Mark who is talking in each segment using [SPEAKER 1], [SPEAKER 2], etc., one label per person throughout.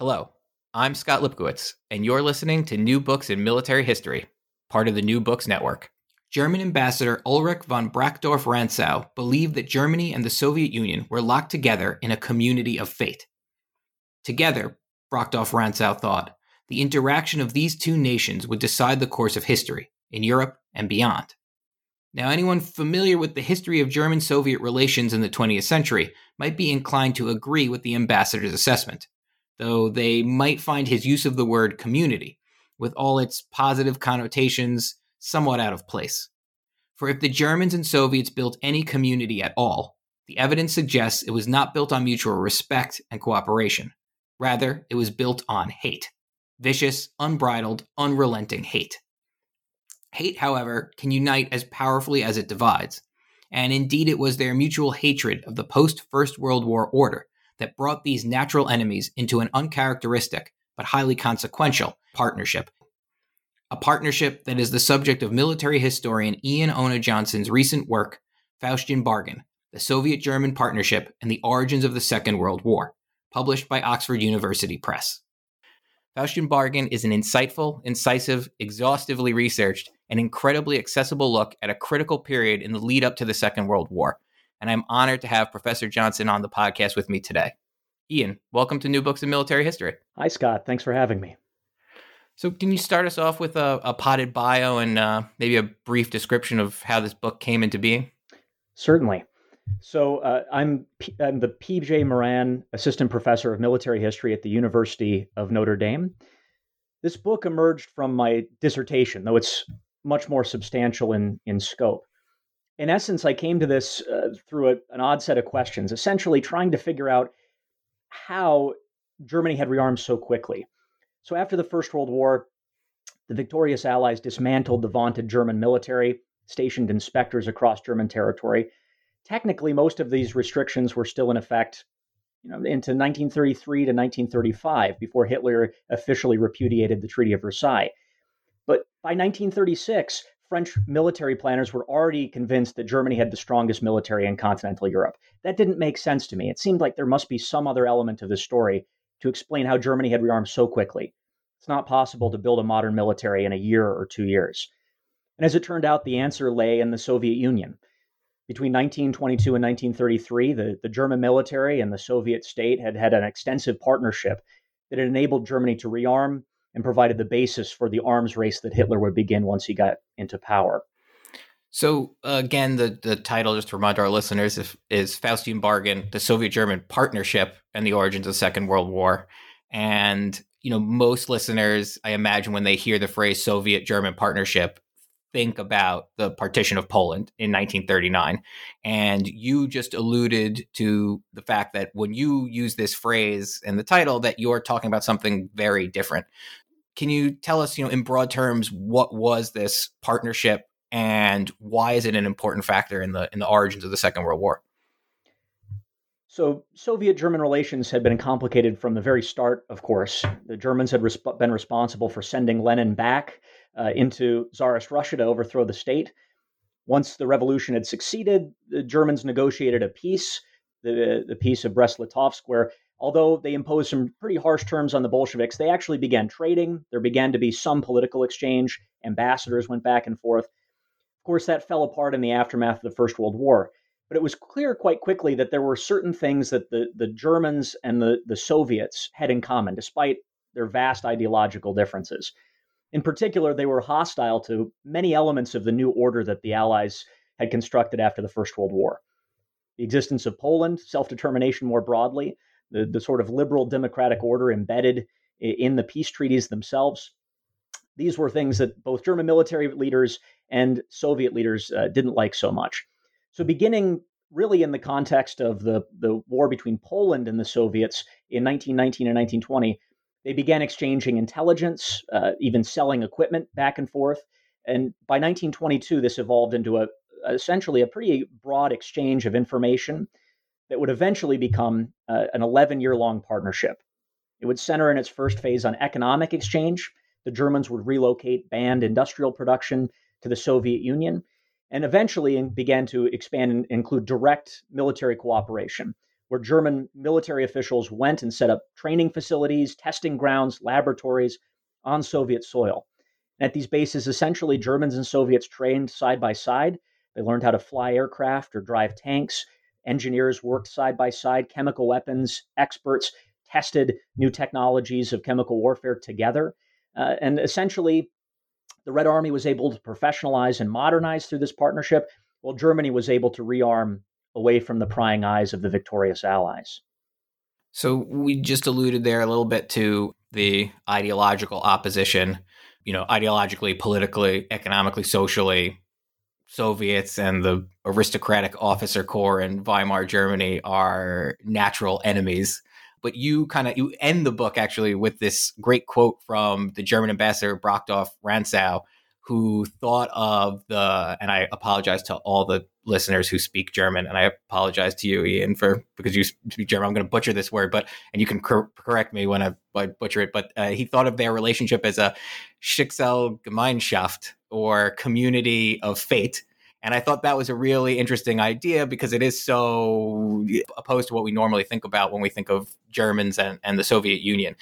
[SPEAKER 1] Hello, I'm Scott Lipkowitz, and you're listening to New Books in Military History, part of the New Books Network. German Ambassador Ulrich von Brockdorff Rantzau believed that Germany and the Soviet Union were locked together in a community of fate. Together, Brockdorff Rantzau thought, the interaction of these two nations would decide the course of history in Europe and beyond. Now, anyone familiar with the history of German Soviet relations in the 20th century might be inclined to agree with the ambassador's assessment though they might find his use of the word community, with all its positive connotations, somewhat out of place. For if the Germans and Soviets built any community at all, the evidence suggests it was not built on mutual respect and cooperation. Rather, it was built on hate vicious, unbridled, unrelenting hate. Hate, however, can unite as powerfully as it divides, and indeed it was their mutual hatred of the post First World War order that brought these natural enemies into an uncharacteristic but highly consequential partnership. A partnership that is the subject of military historian Ian Ona Johnson's recent work, Faustian Bargain The Soviet German Partnership and the Origins of the Second World War, published by Oxford University Press. Faustian Bargain is an insightful, incisive, exhaustively researched, and incredibly accessible look at a critical period in the lead up to the Second World War and I'm honored to have Professor Johnson on the podcast with me today. Ian, welcome to New Books in Military History.
[SPEAKER 2] Hi, Scott. Thanks for having me.
[SPEAKER 1] So, can you start us off with a, a potted bio and uh, maybe a brief description of how this book came into being?
[SPEAKER 2] Certainly. So, uh, I'm, P- I'm the P.J. Moran Assistant Professor of Military History at the University of Notre Dame. This book emerged from my dissertation, though it's much more substantial in, in scope in essence, I came to this uh, through a, an odd set of questions, essentially trying to figure out how Germany had rearmed so quickly. So after the First World War, the victorious Allies dismantled the vaunted German military, stationed inspectors across German territory. Technically, most of these restrictions were still in effect you know, into 1933 to 1935 before Hitler officially repudiated the Treaty of Versailles. But by 1936, French military planners were already convinced that Germany had the strongest military in continental Europe. That didn't make sense to me. It seemed like there must be some other element of the story to explain how Germany had rearmed so quickly. It's not possible to build a modern military in a year or two years. And as it turned out, the answer lay in the Soviet Union. Between 1922 and 1933, the, the German military and the Soviet state had had an extensive partnership that had enabled Germany to rearm and provided the basis for the arms race that Hitler would begin once he got into power.
[SPEAKER 1] So uh, again, the the title, just to remind our listeners, is, is Faustian Bargain: The Soviet-German Partnership and the Origins of the Second World War. And you know, most listeners, I imagine, when they hear the phrase Soviet-German Partnership, think about the partition of Poland in 1939. And you just alluded to the fact that when you use this phrase in the title, that you're talking about something very different. Can you tell us, you know, in broad terms, what was this partnership and why is it an important factor in the in the origins of the Second World War?
[SPEAKER 2] So, Soviet German relations had been complicated from the very start, of course. The Germans had resp- been responsible for sending Lenin back uh, into Tsarist Russia to overthrow the state. Once the revolution had succeeded, the Germans negotiated a peace, the, the Peace of Brest Litovsk, where although they imposed some pretty harsh terms on the Bolsheviks, they actually began trading. There began to be some political exchange. Ambassadors went back and forth. Of course, that fell apart in the aftermath of the First World War. But it was clear quite quickly that there were certain things that the, the Germans and the, the Soviets had in common, despite their vast ideological differences. In particular, they were hostile to many elements of the new order that the Allies had constructed after the First World War. The existence of Poland, self determination more broadly, the, the sort of liberal democratic order embedded in the peace treaties themselves. These were things that both German military leaders and Soviet leaders uh, didn't like so much. So, beginning really in the context of the, the war between Poland and the Soviets in 1919 and 1920, they began exchanging intelligence, uh, even selling equipment back and forth. And by 1922, this evolved into a essentially a pretty broad exchange of information that would eventually become uh, an 11 year long partnership. It would center in its first phase on economic exchange. The Germans would relocate banned industrial production to the Soviet Union and eventually began to expand and include direct military cooperation, where German military officials went and set up training facilities, testing grounds, laboratories on Soviet soil. And at these bases, essentially, Germans and Soviets trained side by side. They learned how to fly aircraft or drive tanks. Engineers worked side by side, chemical weapons experts tested new technologies of chemical warfare together. Uh, and essentially, the Red Army was able to professionalize and modernize through this partnership, while Germany was able to rearm away from the prying eyes of the victorious Allies.
[SPEAKER 1] So we just alluded there a little bit to the ideological opposition, you know, ideologically, politically, economically, socially. Soviets and the aristocratic officer corps in Weimar Germany are natural enemies. But you kind of you end the book actually with this great quote from the German ambassador Brockdorff Rantzau, who thought of the and I apologize to all the listeners who speak German, and I apologize to you, Ian, for because you speak German. I'm going to butcher this word, but and you can cor- correct me when I, I butcher it. But uh, he thought of their relationship as a Schicksalgemeinschaft or community of fate and I thought that was a really interesting idea because it is so opposed to what we normally think about when we think of Germans and, and the Soviet Union.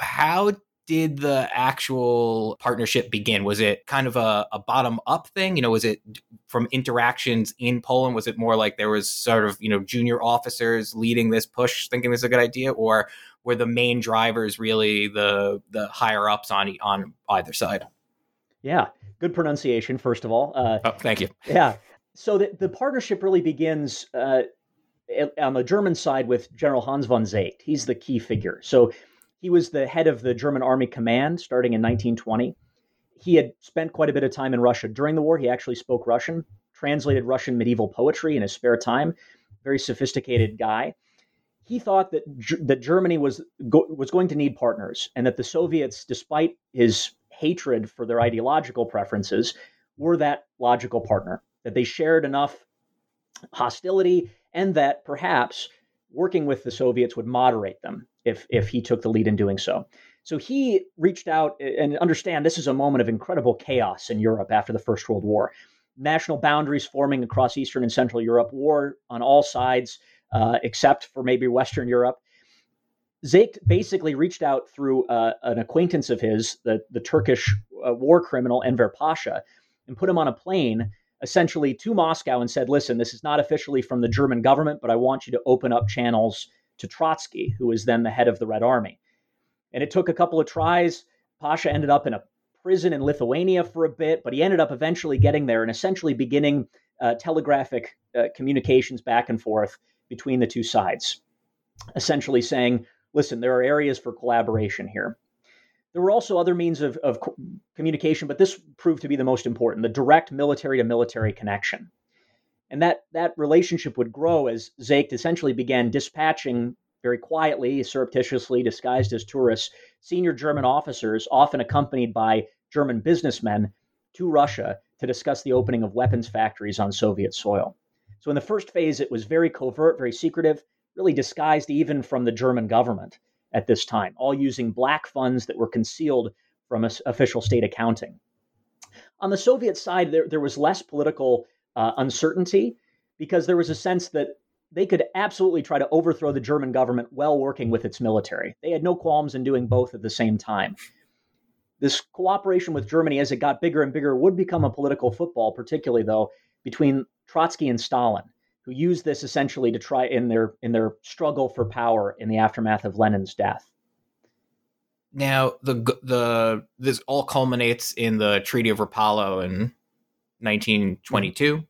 [SPEAKER 1] How did the actual partnership begin? Was it kind of a, a, bottom up thing? You know, was it from interactions in Poland? Was it more like there was sort of, you know, junior officers leading this push, thinking this is a good idea? Or were the main drivers really the the higher ups on on either side?
[SPEAKER 2] Yeah. Good pronunciation, first of all.
[SPEAKER 1] Uh, oh, thank you.
[SPEAKER 2] Yeah. So the, the partnership really begins uh, on the German side with General Hans von Seeckt. He's the key figure. So he was the head of the German Army Command starting in 1920. He had spent quite a bit of time in Russia during the war. He actually spoke Russian, translated Russian medieval poetry in his spare time. Very sophisticated guy. He thought that that Germany was go, was going to need partners, and that the Soviets, despite his hatred for their ideological preferences were that logical partner, that they shared enough hostility, and that perhaps working with the Soviets would moderate them if, if he took the lead in doing so. So he reached out and understand this is a moment of incredible chaos in Europe after the First World War. National boundaries forming across Eastern and Central Europe, war on all sides, uh, except for maybe Western Europe. Seeckt basically reached out through uh, an acquaintance of his, the, the Turkish uh, war criminal Enver Pasha, and put him on a plane essentially to Moscow and said, Listen, this is not officially from the German government, but I want you to open up channels to Trotsky, who was then the head of the Red Army. And it took a couple of tries. Pasha ended up in a prison in Lithuania for a bit, but he ended up eventually getting there and essentially beginning uh, telegraphic uh, communications back and forth between the two sides, essentially saying, listen, there are areas for collaboration here. There were also other means of, of communication, but this proved to be the most important the direct military to military connection. And that, that relationship would grow as Seeckt essentially began dispatching very quietly, surreptitiously, disguised as tourists, senior German officers, often accompanied by German businessmen, to Russia to discuss the opening of weapons factories on Soviet soil. So, in the first phase, it was very covert, very secretive really disguised even from the German government at this time, all using black funds that were concealed from official state accounting. On the Soviet side, there, there was less political uh, uncertainty because there was a sense that they could absolutely try to overthrow the German government while working with its military. They had no qualms in doing both at the same time. This cooperation with Germany, as it got bigger and bigger, would become a political football, particularly, though, between Trotsky and Stalin who used this essentially to try in their in their struggle for power in the aftermath of Lenin's death.
[SPEAKER 1] Now the the this all culminates in the Treaty of Rapallo in 1922. Mm-hmm.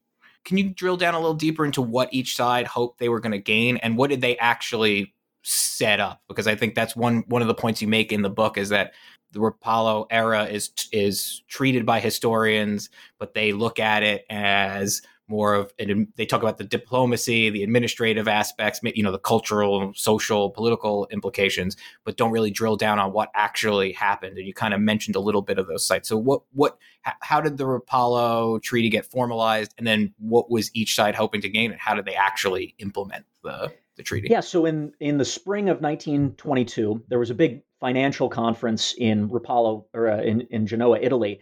[SPEAKER 1] Can you drill down a little deeper into what each side hoped they were going to gain and what did they actually set up? Because I think that's one one of the points you make in the book is that the Rapallo era is is treated by historians, but they look at it as more of they talk about the diplomacy, the administrative aspects, you know, the cultural, social, political implications, but don't really drill down on what actually happened. And you kind of mentioned a little bit of those sites. So what what how did the Rapallo treaty get formalized, and then what was each side hoping to gain, and how did they actually implement the the treaty?
[SPEAKER 2] Yeah. So in in the spring of 1922, there was a big financial conference in Rapallo or uh, in in Genoa, Italy,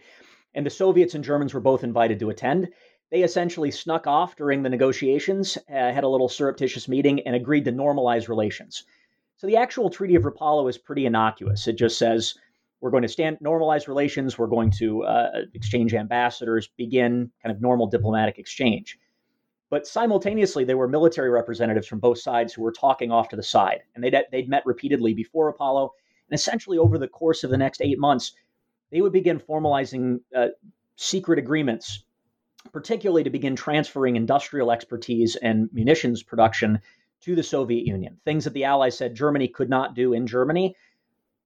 [SPEAKER 2] and the Soviets and Germans were both invited to attend they essentially snuck off during the negotiations, uh, had a little surreptitious meeting, and agreed to normalize relations. So the actual Treaty of Rapallo is pretty innocuous. It just says we're going to stand normalize relations, we're going to uh, exchange ambassadors, begin kind of normal diplomatic exchange. But simultaneously, there were military representatives from both sides who were talking off to the side, and they'd, they'd met repeatedly before Rapallo. And essentially, over the course of the next eight months, they would begin formalizing uh, secret agreements particularly to begin transferring industrial expertise and munitions production to the Soviet Union. Things that the Allies said Germany could not do in Germany,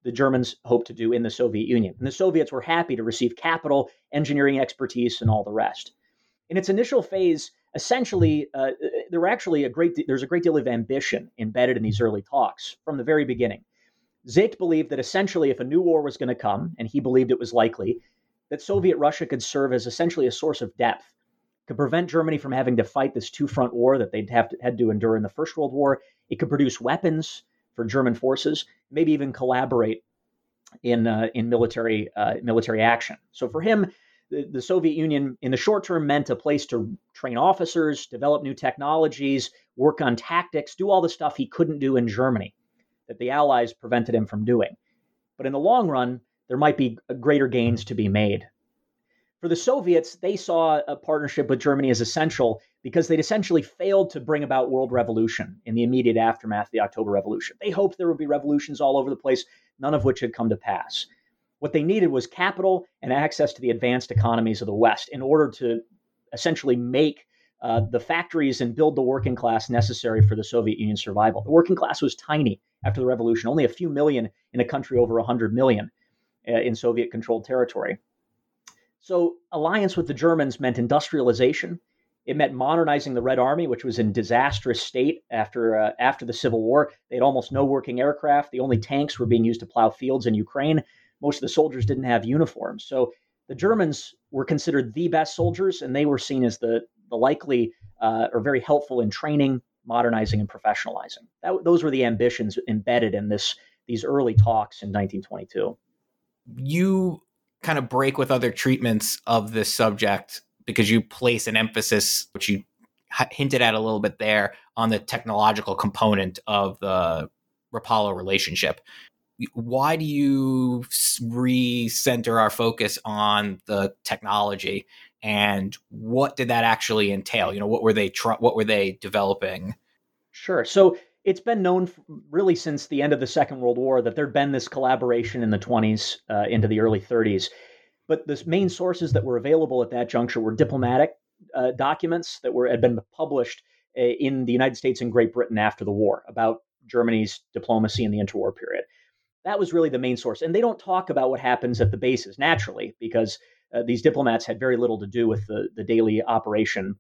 [SPEAKER 2] the Germans hoped to do in the Soviet Union. And the Soviets were happy to receive capital, engineering expertise, and all the rest. In its initial phase, essentially, uh, there were actually a great de- there's a great deal of ambition embedded in these early talks from the very beginning. Seeckt believed that essentially, if a new war was going to come, and he believed it was likely, that Soviet Russia could serve as essentially a source of depth, could prevent Germany from having to fight this two front war that they'd have to, had to endure in the First World War. It could produce weapons for German forces, maybe even collaborate in uh, in military uh, military action. So for him, the, the, Soviet Union in the short term meant a place to train officers, develop new technologies, work on tactics, do all the stuff he couldn't do in Germany that the Allies prevented him from doing. But in the long run, there might be greater gains to be made. For the Soviets, they saw a partnership with Germany as essential because they'd essentially failed to bring about world revolution in the immediate aftermath of the October Revolution. They hoped there would be revolutions all over the place, none of which had come to pass. What they needed was capital and access to the advanced economies of the West in order to essentially make uh, the factories and build the working class necessary for the Soviet Union's survival. The working class was tiny after the revolution, only a few million in a country over 100 million. Uh, in Soviet controlled territory. So, alliance with the Germans meant industrialization. It meant modernizing the Red Army, which was in disastrous state after uh, after the Civil War. They had almost no working aircraft. The only tanks were being used to plow fields in Ukraine. Most of the soldiers didn't have uniforms. So the Germans were considered the best soldiers, and they were seen as the the likely uh, or very helpful in training, modernizing, and professionalizing. That, those were the ambitions embedded in this these early talks in 1922
[SPEAKER 1] you kind of break with other treatments of this subject because you place an emphasis, which you hinted at a little bit there, on the technological component of the Rapallo relationship. Why do you recenter our focus on the technology, and what did that actually entail? You know, what were they tr- what were they developing?
[SPEAKER 2] Sure. So it's been known really since the end of the Second World War that there'd been this collaboration in the 20s uh, into the early 30s. But the main sources that were available at that juncture were diplomatic uh, documents that were had been published uh, in the United States and Great Britain after the war about Germany's diplomacy in the interwar period. That was really the main source. And they don't talk about what happens at the bases naturally because uh, these diplomats had very little to do with the, the daily operation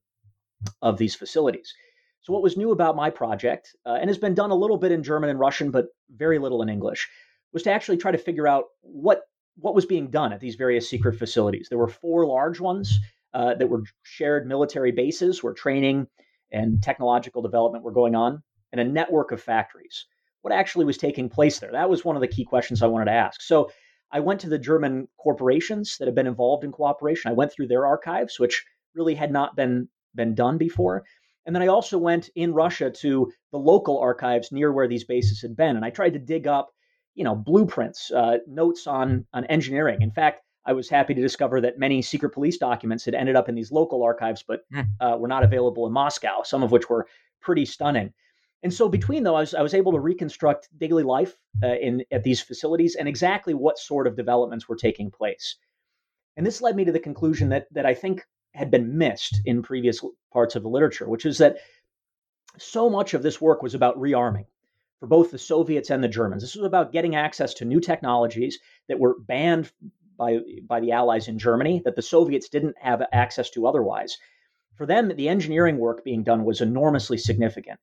[SPEAKER 2] of these facilities. So, what was new about my project, uh, and has been done a little bit in German and Russian, but very little in English, was to actually try to figure out what what was being done at these various secret facilities. There were four large ones uh, that were shared military bases where training and technological development were going on, and a network of factories. What actually was taking place there? That was one of the key questions I wanted to ask. So I went to the German corporations that have been involved in cooperation. I went through their archives, which really had not been been done before. And then I also went in Russia to the local archives near where these bases had been, and I tried to dig up, you know, blueprints, uh, notes on on engineering. In fact, I was happy to discover that many secret police documents had ended up in these local archives, but hmm. uh, were not available in Moscow. Some of which were pretty stunning. And so between those, I was, I was able to reconstruct daily life uh, in at these facilities and exactly what sort of developments were taking place. And this led me to the conclusion that that I think had been missed in previous parts of the literature, which is that so much of this work was about rearming for both the Soviets and the Germans. This was about getting access to new technologies that were banned by, by the Allies in Germany, that the Soviets didn't have access to otherwise. for them, the engineering work being done was enormously significant.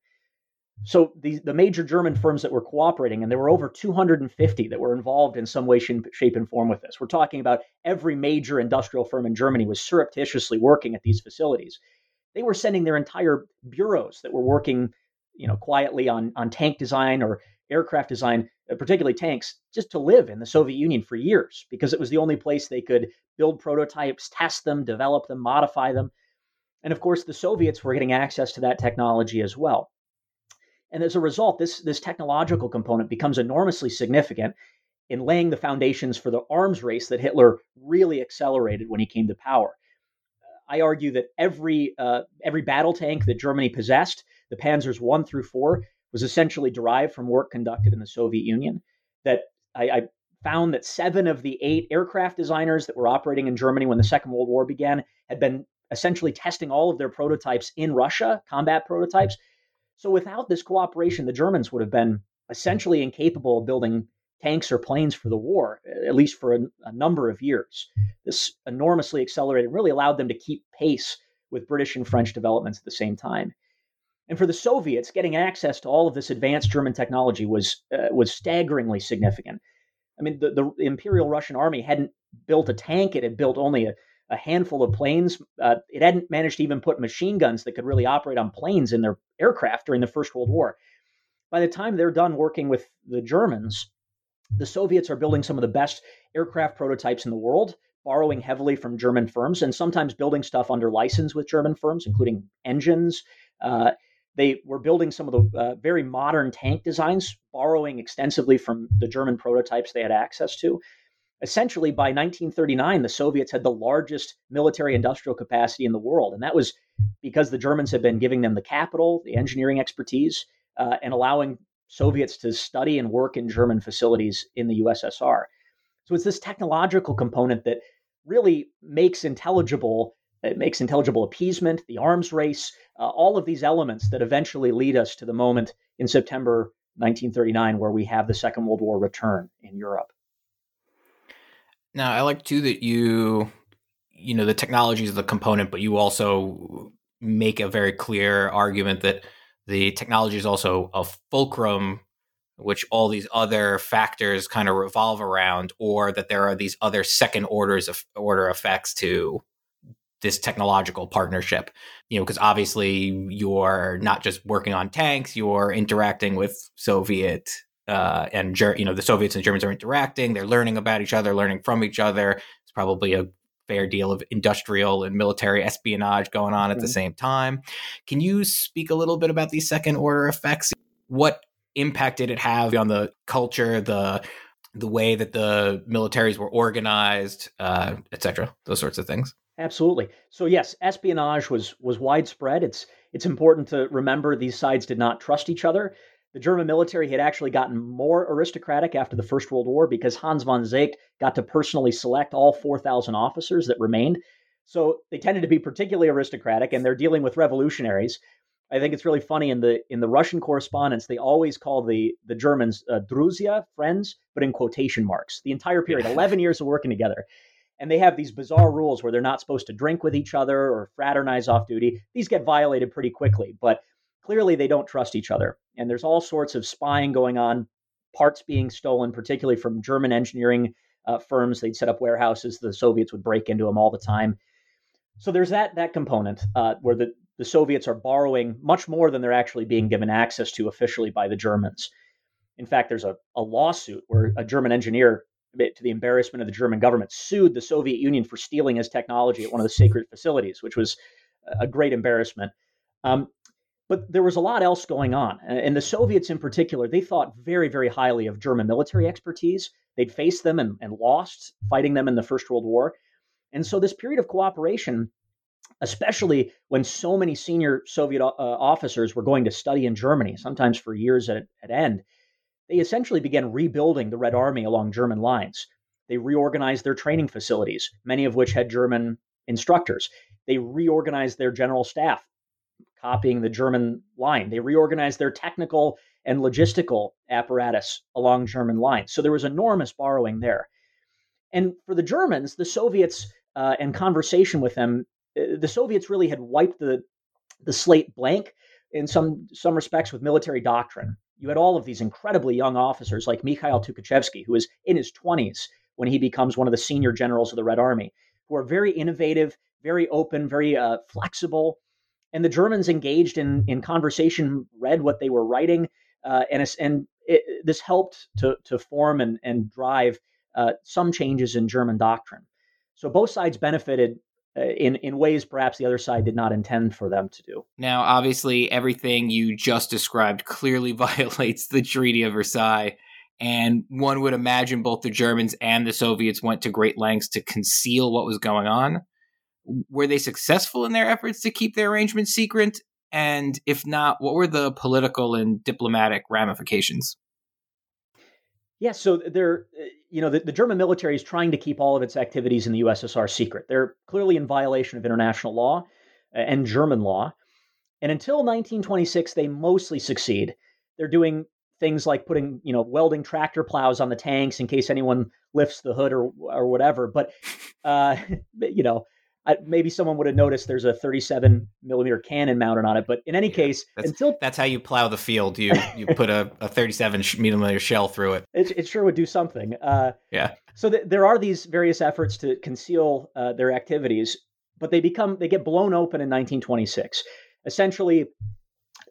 [SPEAKER 2] So the, the major German firms that were cooperating, and there were over 250 that were involved in some way, shape, and form with this. We're talking about every major industrial firm in Germany was surreptitiously working at these facilities. They were sending their entire bureaus that were working, you know, quietly on, on tank design or aircraft design, uh, particularly tanks, just to live in the Soviet Union for years because it was the only place they could build prototypes, test them, develop them, modify them. And of course, the Soviets were getting access to that technology as well. And as a result, this, this technological component becomes enormously significant in laying the foundations for the arms race that Hitler really accelerated when he came to power. I argue that every uh, every battle tank that Germany possessed, the Panzers one through four, was essentially derived from work conducted in the Soviet Union. That I, I found that seven of the eight aircraft designers that were operating in Germany when the Second World War began had been essentially testing all of their prototypes in Russia, combat prototypes. So without this cooperation, the Germans would have been essentially incapable of building tanks or planes for the war, at least for a, a number of years. This enormously accelerated, really allowed them to keep pace with British and French developments at the same time. And for the Soviets, getting access to all of this advanced German technology was uh, was staggeringly significant. I mean, the, the Imperial Russian Army hadn't built a tank; it had built only a, a handful of planes. Uh, it hadn't managed to even put machine guns that could really operate on planes in their aircraft during the First World War. By the time they're done working with the Germans, the Soviets are building some of the best aircraft prototypes in the world, borrowing heavily from German firms, and sometimes building stuff under license with German firms, including engines. Uh, they were building some of the uh, very modern tank designs, borrowing extensively from the German prototypes they had access to. Essentially, by 1939, the Soviets had the largest military industrial capacity in the world. And that was because the Germans had been giving them the capital, the engineering expertise, uh, and allowing Soviets to study and work in German facilities in the USSR. So it's this technological component that really makes intelligible it makes intelligible appeasement, the arms race, uh, all of these elements that eventually lead us to the moment in September 1939 where we have the Second World War return in Europe.
[SPEAKER 1] Now, I like too that you, you know, the technology is the component, but you also make a very clear argument that the technology is also a fulcrum which all these other factors kind of revolve around or that there are these other second orders of order effects to this technological partnership. You know because obviously you're not just working on tanks you're interacting with soviet uh, and you know the soviets and germans are interacting they're learning about each other learning from each other it's probably a fair deal of industrial and military espionage going on at mm-hmm. the same time can you speak a little bit about these second order effects what impact did it have on the culture the the way that the militaries were organized uh, etc those sorts of things
[SPEAKER 2] Absolutely. So yes, espionage was was widespread. It's it's important to remember these sides did not trust each other. The German military had actually gotten more aristocratic after the First World War because Hans von Seeckt got to personally select all 4,000 officers that remained. So they tended to be particularly aristocratic, and they're dealing with revolutionaries. I think it's really funny in the in the Russian correspondence they always call the the Germans uh, Druzia, friends, but in quotation marks. The entire period, 11 years of working together and they have these bizarre rules where they're not supposed to drink with each other or fraternize off duty. These get violated pretty quickly, but clearly they don't trust each other. And there's all sorts of spying going on, parts being stolen, particularly from German engineering uh, firms. They'd set up warehouses. The Soviets would break into them all the time. So there's that that component uh, where the, the Soviets are borrowing much more than they're actually being given access to officially by the Germans. In fact, there's a, a lawsuit where a German engineer to the embarrassment of the German government, sued the Soviet Union for stealing his technology at one of the sacred facilities, which was a great embarrassment. Um, but there was a lot else going on. And the Soviets, in particular, they thought very, very highly of German military expertise. They'd faced them and, and lost fighting them in the First World War. And so, this period of cooperation, especially when so many senior Soviet uh, officers were going to study in Germany, sometimes for years at, at end, they essentially began rebuilding the Red Army along German lines. They reorganized their training facilities, many of which had German instructors. They reorganized their general staff, copying the German line. They reorganized their technical and logistical apparatus along German lines. So there was enormous borrowing there. And for the Germans, the Soviets uh, and conversation with them uh, the Soviets really had wiped the the slate blank in some some respects with military doctrine. You had all of these incredibly young officers like Mikhail Tukhachevsky, who is in his 20s when he becomes one of the senior generals of the Red Army, who are very innovative, very open, very uh, flexible. And the Germans engaged in in conversation, read what they were writing, uh, and and it, this helped to to form and and drive uh, some changes in German doctrine. So both sides benefited uh, in in ways perhaps the other side did not intend for them to do.
[SPEAKER 1] Now, obviously, everything you just described clearly violates the Treaty of Versailles, and one would imagine both the Germans and the Soviets went to great lengths to conceal what was going on. Were they successful in their efforts to keep their arrangement secret? And if not, what were the political and diplomatic ramifications?
[SPEAKER 2] Yeah, so they're, uh, you know, the, the, German military is trying to keep all of its activities in the USSR secret. They're clearly in violation of international law uh, and German law. And until 1926, they mostly succeed. They're doing things like putting, you know, welding tractor plows on the tanks in case anyone lifts the hood or or whatever. But, uh, you know, maybe someone would have noticed there's a 37 millimeter cannon mounted on it. But in any yeah, case,
[SPEAKER 1] that's,
[SPEAKER 2] until
[SPEAKER 1] that's how you plow the field, you you put a, a 37 millimeter shell through it.
[SPEAKER 2] It, it sure would do something. Uh,
[SPEAKER 1] yeah.
[SPEAKER 2] So th- there are these various efforts to conceal uh, their activities, but they become they get blown open in 1926. Essentially,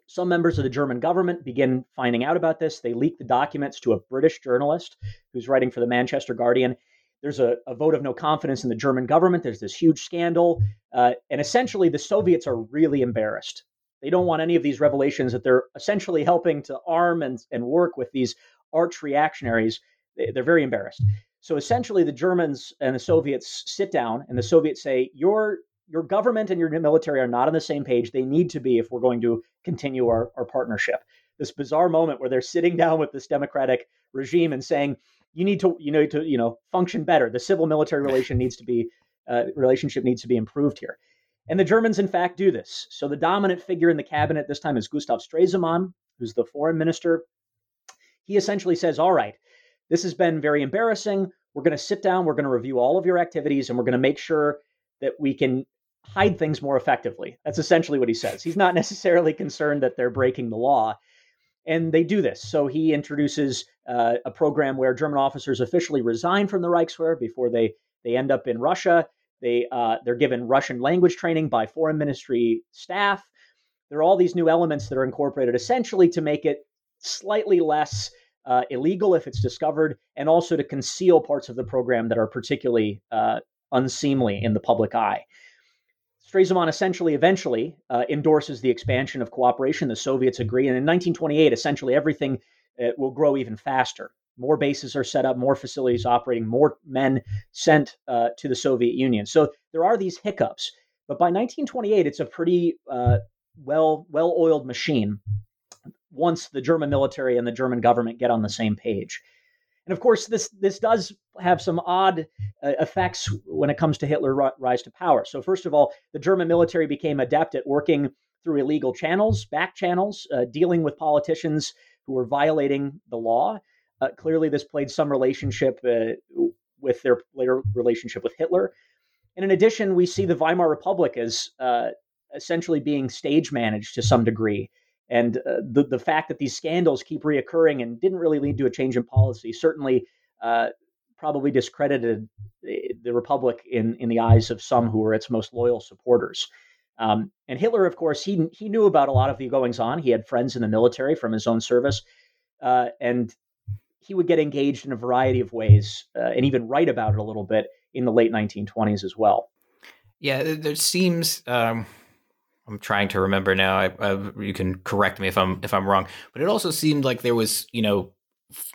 [SPEAKER 2] some members of the German government begin finding out about this. They leak the documents to a British journalist who's writing for the Manchester Guardian there's a, a, vote of no confidence in the German government. There's this huge scandal. Uh, and essentially, the Soviets are really embarrassed. They don't want any of these revelations that they're essentially helping to arm and, and work with these arch reactionaries. They, they're very embarrassed. So essentially, the Germans and the Soviets sit down, and the Soviets say, Your, your government and your military are not on the same page. They need to be if we're going to continue our, our partnership. This bizarre moment where they're sitting down with this democratic regime and saying, you need to you know to you know function better. The civil military relation needs to be uh, relationship needs to be improved here. And the Germans, in fact, do this. So the dominant figure in the cabinet this time is Gustav Stresemann, who's the foreign minister. He essentially says, "All right, this has been very embarrassing. We're going to sit down. We're going to review all of your activities, and we're going to make sure that we can hide things more effectively." That's essentially what he says. He's not necessarily concerned that they're breaking the law. And they do this. So he introduces uh, a program where German officers officially resign from the Reichswehr before they, they end up in Russia. They, uh, they're given Russian language training by foreign ministry staff. There are all these new elements that are incorporated essentially to make it slightly less uh, illegal if it's discovered, and also to conceal parts of the program that are particularly uh, unseemly in the public eye. Stresemann essentially eventually uh, endorses the expansion of cooperation. The Soviets agree. And in 1928, essentially everything uh, will grow even faster. More bases are set up, more facilities operating, more men sent uh, to the Soviet Union. So there are these hiccups. But by 1928, it's a pretty uh, well well oiled machine once the German military and the German government get on the same page. And of course, this this does have some odd uh, effects when it comes to Hitler's rise to power. So first of all, the German military became adept at working through illegal channels, back channels, uh, dealing with politicians who were violating the law. Uh, clearly, this played some relationship uh, with their later relationship with Hitler. And in addition, we see the Weimar Republic as uh, essentially being stage managed to some degree. And uh, the the fact that these scandals keep reoccurring and didn't really lead to a change in policy certainly uh, probably discredited the republic in in the eyes of some who were its most loyal supporters. Um, and Hitler, of course, he he knew about a lot of the goings on. He had friends in the military from his own service, uh, and he would get engaged in a variety of ways uh, and even write about it a little bit in the late 1920s as well.
[SPEAKER 1] Yeah, there seems. Um I'm trying to remember now. I, I, you can correct me if I'm if I'm wrong, but it also seemed like there was, you know, f-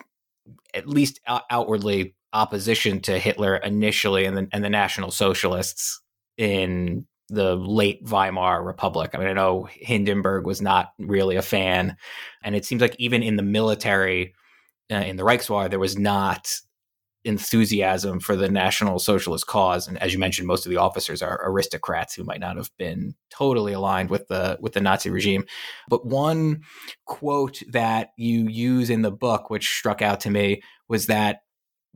[SPEAKER 1] at least outwardly opposition to Hitler initially, and the, and the National Socialists in the late Weimar Republic. I mean, I know Hindenburg was not really a fan, and it seems like even in the military, uh, in the Reichswehr, there was not enthusiasm for the National Socialist cause. And as you mentioned, most of the officers are aristocrats who might not have been totally aligned with the with the Nazi regime. But one quote that you use in the book, which struck out to me, was that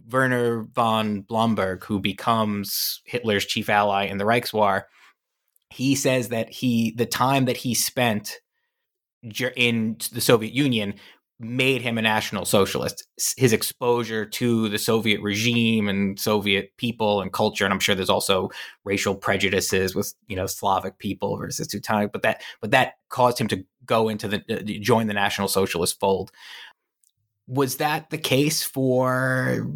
[SPEAKER 1] Werner von Blomberg, who becomes Hitler's chief ally in the Reichswehr, he says that he the time that he spent in the Soviet Union made him a national socialist. His exposure to the Soviet regime and Soviet people and culture, and I'm sure there's also racial prejudices with you know Slavic people versus Teutonic, but that but that caused him to go into the uh, join the National Socialist fold. Was that the case for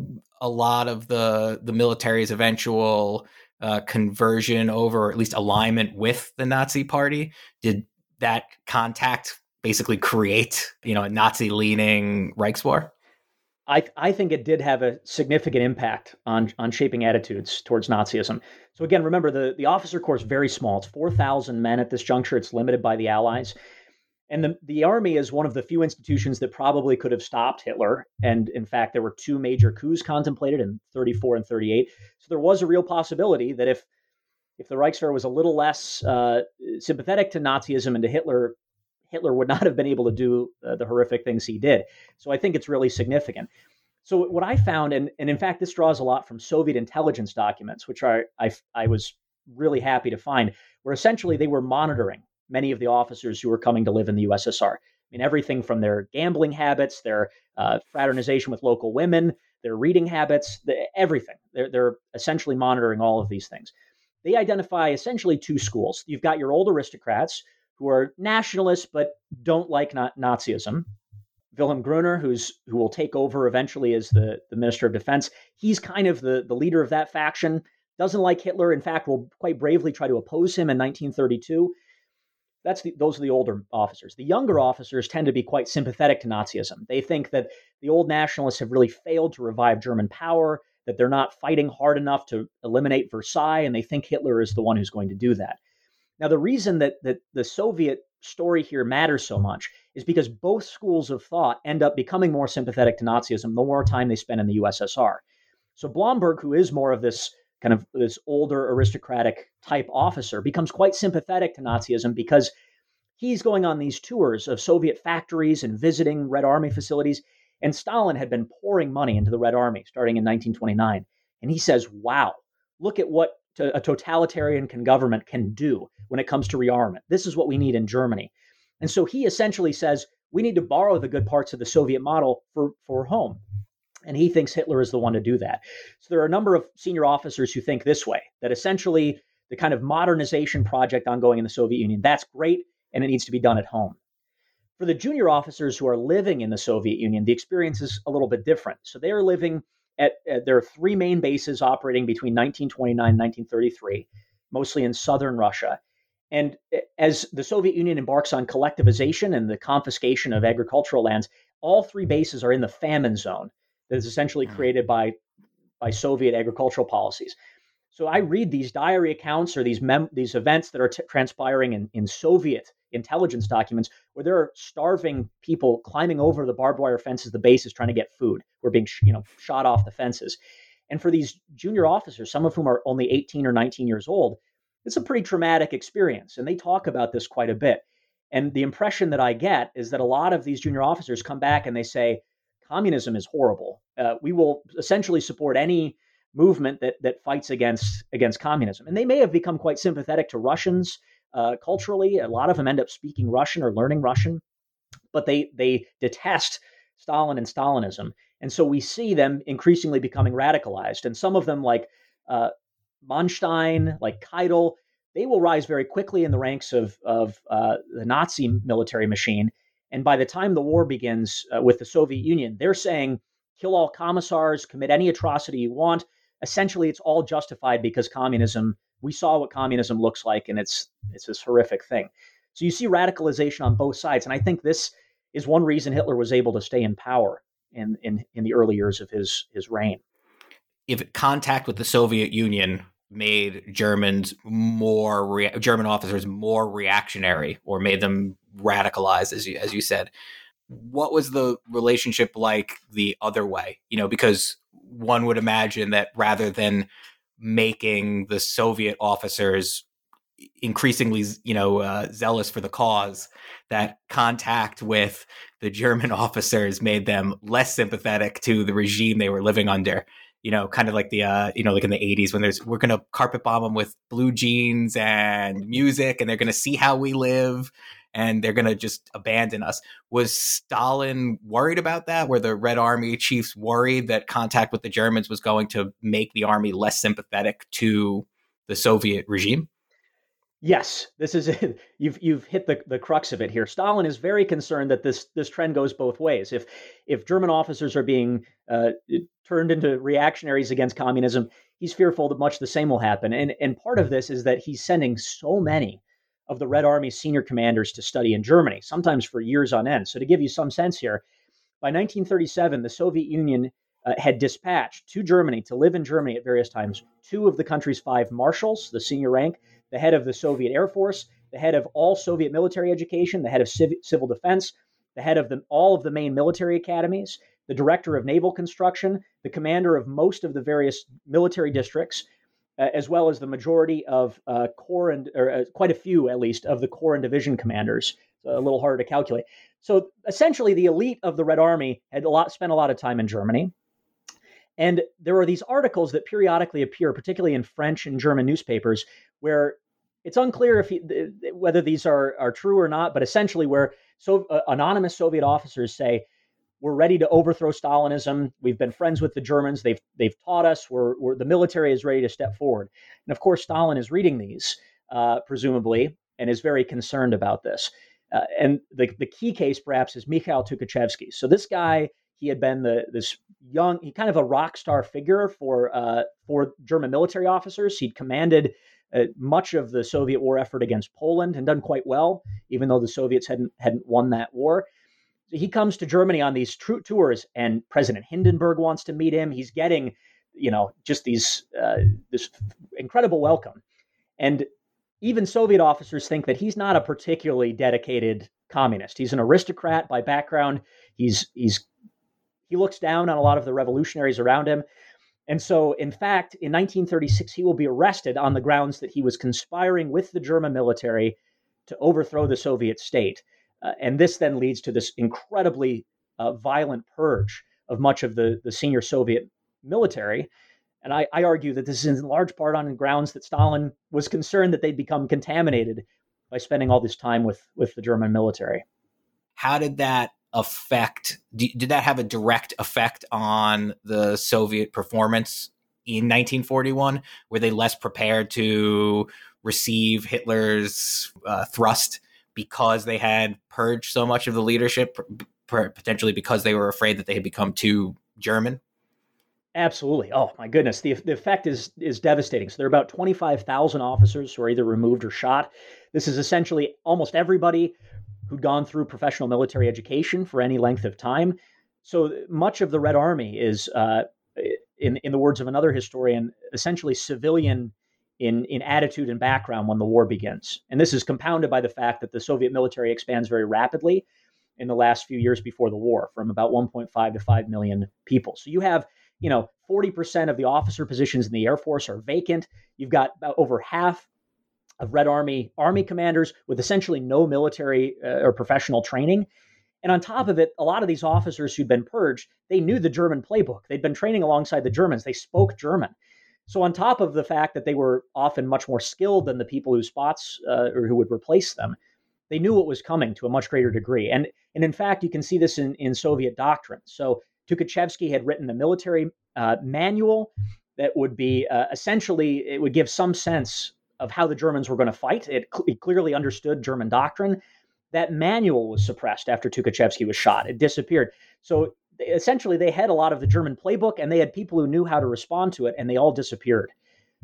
[SPEAKER 1] a lot of the the military's eventual uh, conversion over, or at least alignment with the Nazi Party? Did that contact basically create, you know, a Nazi leaning Reichswehr?
[SPEAKER 2] I, I think it did have a significant impact on, on shaping attitudes towards Nazism. So again, remember the, the officer corps is very small. It's 4,000 men at this juncture. It's limited by the Allies. And the, the army is one of the few institutions that probably could have stopped Hitler. And in fact, there were two major coups contemplated in 34 and 38. So there was a real possibility that if if the Reichswehr was a little less uh, sympathetic to Nazism and to Hitler, Hitler would not have been able to do uh, the horrific things he did. So I think it's really significant. So what I found, and, and in fact, this draws a lot from Soviet intelligence documents, which are, I, I was really happy to find, where essentially they were monitoring many of the officers who were coming to live in the USSR. I mean, everything from their gambling habits, their uh, fraternization with local women, their reading habits, the, everything. They're, they're essentially monitoring all of these things. They identify essentially two schools. You've got your old aristocrats who are nationalists but don't like na- Nazism. Wilhelm Groener, who's who will take over eventually as the, the Minister of Defense, he's kind of the, the leader of that faction. Doesn't like Hitler. In fact, will quite bravely try to oppose him in 1932. That's the, those are the older officers. The younger mm. officers tend to be quite sympathetic to Nazism. They think that the old nationalists have really failed to revive German power, that they're not fighting hard enough to eliminate Versailles, and they think Hitler is the one who's going to do that. Now, the reason that, that the Soviet story here matters so much is because both schools of thought end up becoming more sympathetic to Nazism the more time they spend in the USSR. So Blomberg, who is more of this kind of this older aristocratic type officer, becomes quite sympathetic to Nazism because he's going on these tours of Soviet factories and visiting Red Army facilities. And Stalin had been pouring money into the Red Army starting in 1929. And he says, wow, look at what a totalitarian can government can do when it comes to rearmament. This is what we need in Germany. And so he essentially says we need to borrow the good parts of the Soviet model for, for home. And he thinks Hitler is the one to do that. So there are a number of senior officers who think this way that essentially the kind of modernization project ongoing in the Soviet Union, that's great, and it needs to be done at home. For the junior officers who are living in the Soviet Union, the experience is a little bit different. So they are living at, at there are three main bases operating between 1929 and 1933, mostly in southern Russia. And as the Soviet Union embarks on collectivization and the confiscation of agricultural lands, all three bases are in the famine zone that is essentially created by, by Soviet agricultural policies. So I read these diary accounts or these mem- these events that are t- transpiring in, in Soviet intelligence documents where there are starving people climbing over the barbed wire fences the bases trying to get food. We're being sh- you know shot off the fences. And for these junior officers, some of whom are only 18 or 19 years old, it's a pretty traumatic experience. And they talk about this quite a bit. And the impression that I get is that a lot of these junior officers come back and they say, communism is horrible. Uh, we will essentially support any movement that that fights against against communism. And they may have become quite sympathetic to Russians uh, culturally. A lot of them end up speaking Russian or learning Russian, but they they detest Stalin and Stalinism. And so we see them increasingly becoming radicalized. And some of them, like uh, Manstein, like Keitel, they will rise very quickly in the ranks of, of uh, the Nazi military machine. And by the time the war begins uh, with the Soviet Union, they're saying, kill all commissars, commit any atrocity you want. Essentially, it's all justified because communism, we saw what communism looks like, and it's, it's this horrific thing. So you see radicalization on both sides. And I think this is one reason Hitler was able to stay in power in, in, in the early years of his, his reign.
[SPEAKER 1] If contact with the Soviet Union made Germans more rea- German officers more reactionary or made them radicalized as you as you said. What was the relationship like the other way? You know because one would imagine that rather than making the soviet officers increasingly you know uh, zealous for the cause that contact with the german officers made them less sympathetic to the regime they were living under you know, kind of like the, uh, you know, like in the 80s when there's, we're going to carpet bomb them with blue jeans and music and they're going to see how we live and they're going to just abandon us. Was Stalin worried about that? Were the Red Army chiefs worried that contact with the Germans was going to make the army less sympathetic to the Soviet regime?
[SPEAKER 2] Yes, this is it. You've you've hit the, the crux of it here. Stalin is very concerned that this this trend goes both ways. If if German officers are being uh, turned into reactionaries against communism, he's fearful that much the same will happen. And and part of this is that he's sending so many of the Red Army senior commanders to study in Germany, sometimes for years on end. So to give you some sense here, by 1937, the Soviet Union uh, had dispatched to Germany to live in Germany at various times two of the country's five marshals, the senior rank the head of the Soviet Air Force, the head of all Soviet military education, the head of civ- civil defense, the head of the, all of the main military academies, the director of naval construction, the commander of most of the various military districts, uh, as well as the majority of uh, corps and or uh, quite a few at least of the corps and division commanders. A little harder to calculate. So essentially, the elite of the Red Army had a lot spent a lot of time in Germany. And there are these articles that periodically appear, particularly in French and German newspapers, where it's unclear if he, whether these are, are true or not, but essentially, where so, uh, anonymous Soviet officers say, "We're ready to overthrow Stalinism. We've been friends with the Germans. They've they've taught us. We're, we're the military is ready to step forward." And of course, Stalin is reading these, uh, presumably, and is very concerned about this. Uh, and the the key case, perhaps, is Mikhail Tukhachevsky. So this guy, he had been the this young, he kind of a rock star figure for uh, for German military officers. He'd commanded uh, much of the Soviet war effort against Poland and done quite well, even though the Soviets hadn't hadn't won that war. He comes to Germany on these tr- tours, and President Hindenburg wants to meet him. He's getting, you know, just these uh, this incredible welcome, and even Soviet officers think that he's not a particularly dedicated communist. He's an aristocrat by background. He's he's he looks down on a lot of the revolutionaries around him. And so, in fact, in 1936, he will be arrested on the grounds that he was conspiring with the German military to overthrow the Soviet state. Uh, and this then leads to this incredibly uh, violent purge of much of the, the senior Soviet military. And I, I, argue that this is in large part on grounds that Stalin was concerned that they'd become contaminated by spending all this time with, with the German military.
[SPEAKER 1] How did that affect did that have a direct effect on the soviet performance in 1941 were they less prepared to receive hitler's uh, thrust because they had purged so much of the leadership potentially because they were afraid that they had become too german
[SPEAKER 2] Absolutely. Oh my goodness, the the effect is is devastating. So there are about twenty five thousand officers who are either removed or shot. This is essentially almost everybody who'd gone through professional military education for any length of time. So much of the Red Army is, uh, in in the words of another historian, essentially civilian in in attitude and background when the war begins. And this is compounded by the fact that the Soviet military expands very rapidly in the last few years before the war, from about 1.5 to 5 million people. So you have you know 40% of the officer positions in the air force are vacant you've got over half of Red Army Army commanders with essentially no military uh, or professional training. And on top of it, a lot of these officers who'd been purged, they knew the German playbook. They'd been training alongside the Germans. They spoke German. So on top of the fact that they were often much more skilled than the people whose spots uh, or who would replace them, they knew what was coming to a much greater degree. And and in fact, you can see this in, in Soviet doctrine. So Tukhachevsky had written a military uh, manual that would be uh, essentially it would give some sense of how the Germans were going to fight. It, cl- clearly understood German doctrine. That manual was suppressed after Tukhachevsky was shot. It disappeared. So essentially, they had a lot of the German playbook, and they had people who knew how to respond to it, and they all disappeared.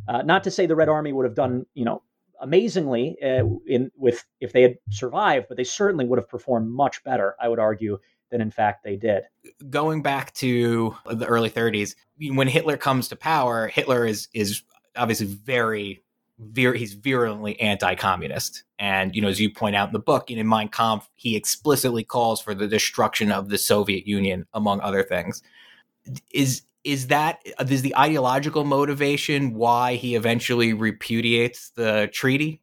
[SPEAKER 2] Uh, not to say the Red Army would have done, you know, amazingly uh, in with if they had survived, but they certainly would have performed much better. I would argue than in fact they did.
[SPEAKER 1] Going back to the early 30s, when Hitler comes to power, Hitler is is obviously very vir- he's virulently anti-communist. And you know, as you point out in the book, in Mein Kampf, he explicitly calls for the destruction of the Soviet Union, among other things. Is is that is the ideological motivation why he eventually repudiates the treaty,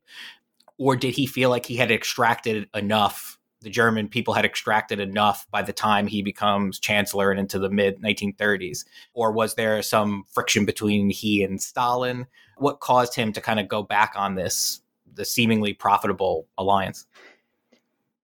[SPEAKER 1] or did he feel like he had extracted enough the German people had extracted enough by the time he becomes chancellor and into the mid 1930s? Or was there some friction between he and Stalin? What caused him to kind of go back on this, the seemingly profitable alliance?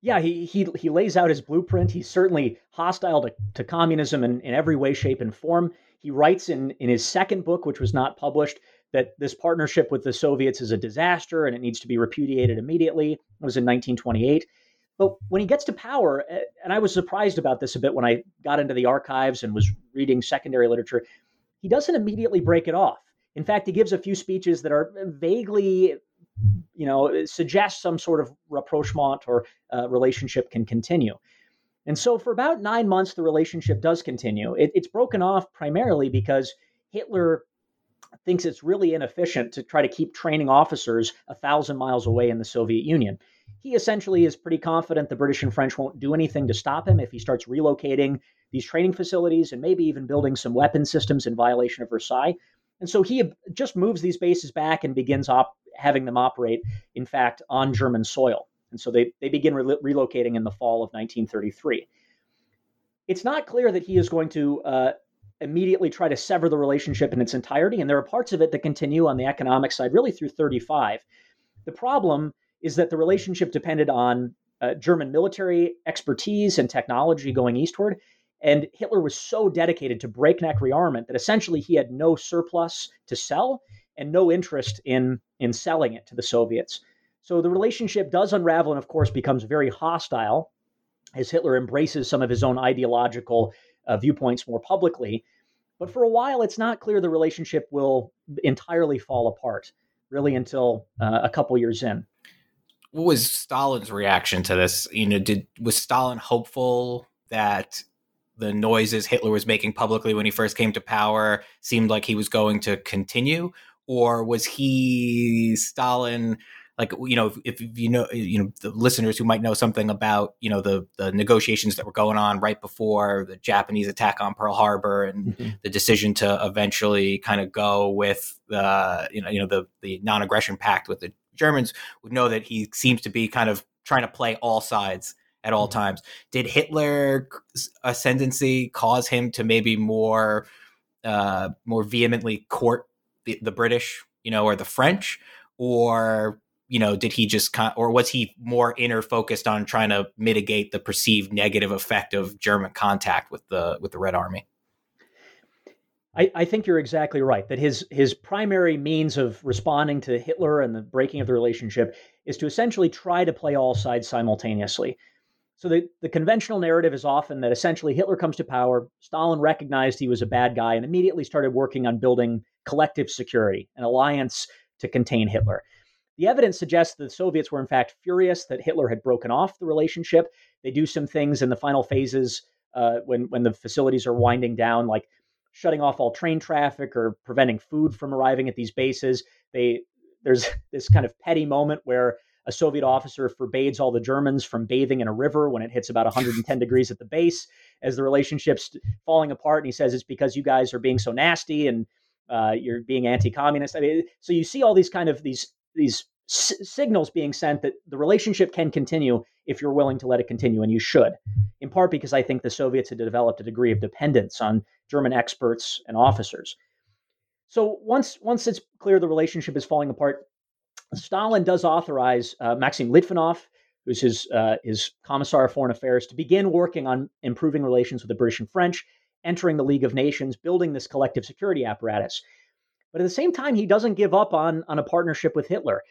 [SPEAKER 2] Yeah, he, he, he lays out his blueprint. He's certainly hostile to, to communism in, in every way, shape, and form. He writes in, in his second book, which was not published, that this partnership with the Soviets is a disaster and it needs to be repudiated immediately. It was in 1928. But when he gets to power, eh, and I was surprised about this a bit when I got into the archives and was reading secondary literature, he doesn't immediately break it off. In fact, he gives a few speeches that are vaguely, you know, suggest some sort of rapprochement or uh, relationship can continue. And so for about nine months, the relationship does continue. It, it's broken off primarily because Hitler thinks it's really inefficient to try to keep training officers a thousand miles away in the Soviet Union. He essentially is pretty confident the British and French won't do anything to stop him if he starts relocating these training facilities and maybe even building some weapon systems in violation of Versailles. And so he just moves these bases back and begins op- having them operate, in fact, on German soil. And so they, they begin re- relocating in the fall of 1933. It's not clear that he is going to uh, immediately try to sever the relationship in its entirety. And there are parts of it that continue on the economic side really through 35. The problem is that the relationship depended on uh, German military expertise and technology going eastward. And Hitler was so dedicated to breakneck rearmament that essentially he had no surplus to sell and no interest in, in selling it to the Soviets. So the relationship does unravel and, of course, becomes very hostile as Hitler embraces some of his own ideological uh, viewpoints more publicly. But for a while, it's not clear the relationship will entirely fall apart, really, until uh, a couple years in.
[SPEAKER 1] What was Stalin's reaction to this? You know, did was Stalin hopeful that the noises Hitler was making publicly when he first came to power seemed like he was going to continue, or was he Stalin? like you know if, if, you know you know the listeners who might know something about you know the the negotiations that were going on right before the Japanese attack on Pearl Harbor and mm-hmm. the decision to eventually kind of go with uh, you know you know the the non-aggression pact with the Germans would know that he seems to be kind of trying to play all sides at all mm-hmm. times. Did Hitler's ascendancy cause him to maybe more uh, more vehemently court the, the British, you know, or the French, or you know, did he just kind or was he more inner focused on trying to mitigate the perceived negative effect of German contact with the with the Red Army?
[SPEAKER 2] I, I, think you're exactly right. That his his primary means of responding to Hitler and the breaking of the relationship is to essentially try to play all sides simultaneously. So the, the conventional narrative is often that essentially Hitler comes to power, Stalin recognized he was a bad guy, and immediately started working on building collective security, an alliance to contain Hitler. The evidence suggests that the Soviets were, in fact, furious that Hitler had broken off the relationship. They do some things in the final phases uh, when, when the facilities are winding down, like shutting off all train traffic or preventing food from arriving at these bases. They, there's this kind of petty moment where a Soviet officer forbids all the Germans from bathing in a river when it hits about 110 degrees at the base as the relationship's falling apart. And he says it's because you guys are being so nasty and uh, you're being anti-communist. I mean, so you see all these kind of these these signals being sent that the relationship can continue if you're willing to let it continue, and you should. In part because I think the Soviets had developed a degree of dependence on German experts and officers. So once once it's clear the relationship is falling apart, Stalin does authorize uh, Maxim Litvinov, who's his uh, his commissar of foreign affairs, to begin working on improving relations with the British and French, entering the League of Nations, building this collective security apparatus. But at the same time, he doesn't give up on, on a partnership with Hitler.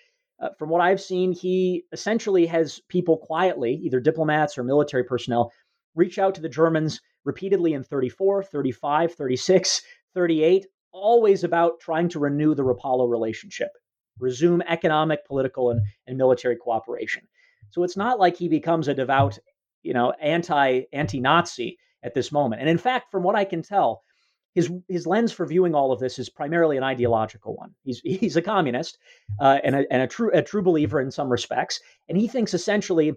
[SPEAKER 2] Uh, from what I've seen, he essentially has people quietly, either diplomats or military personnel, reach out to the Germans repeatedly in 34, 35, 36, 38, always about trying to renew the Rapallo relationship, resume economic, political, and, and military cooperation. So it's not like he becomes a devout, you know, anti anti Nazi at this moment. And in fact, from what I can tell, his his lens for viewing all of this is primarily an ideological one. He's he's a communist uh, and a, and a true a true believer in some respects, and he thinks essentially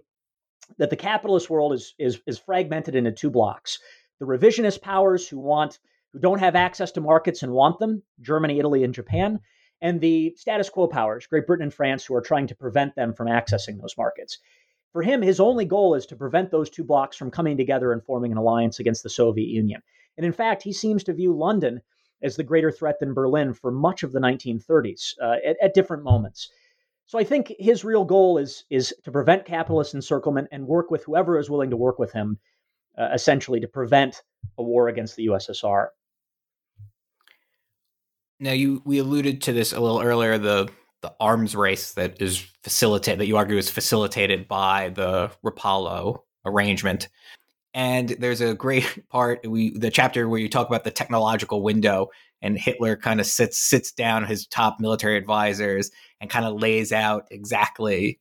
[SPEAKER 2] that the capitalist world is is is fragmented into two blocks: the revisionist powers who want who don't have access to markets and want them, Germany, Italy, and Japan, and the status quo powers, Great Britain and France, who are trying to prevent them from accessing those markets. For him, his only goal is to prevent those two blocs from coming together and forming an alliance against the Soviet Union. And in fact, he seems to view London as the greater threat than Berlin for much of the 1930s uh, at, at different moments. So I think his real goal is is to prevent capitalist encirclement and work with whoever is willing to work with him, uh, essentially to prevent a war against the USSR.
[SPEAKER 1] Now, you we alluded to this a little earlier the the arms race that is facilitated that you argue is facilitated by the Rapallo arrangement. And there's a great part we the chapter where you talk about the technological window and Hitler kind of sits sits down his top military advisors and kind of lays out exactly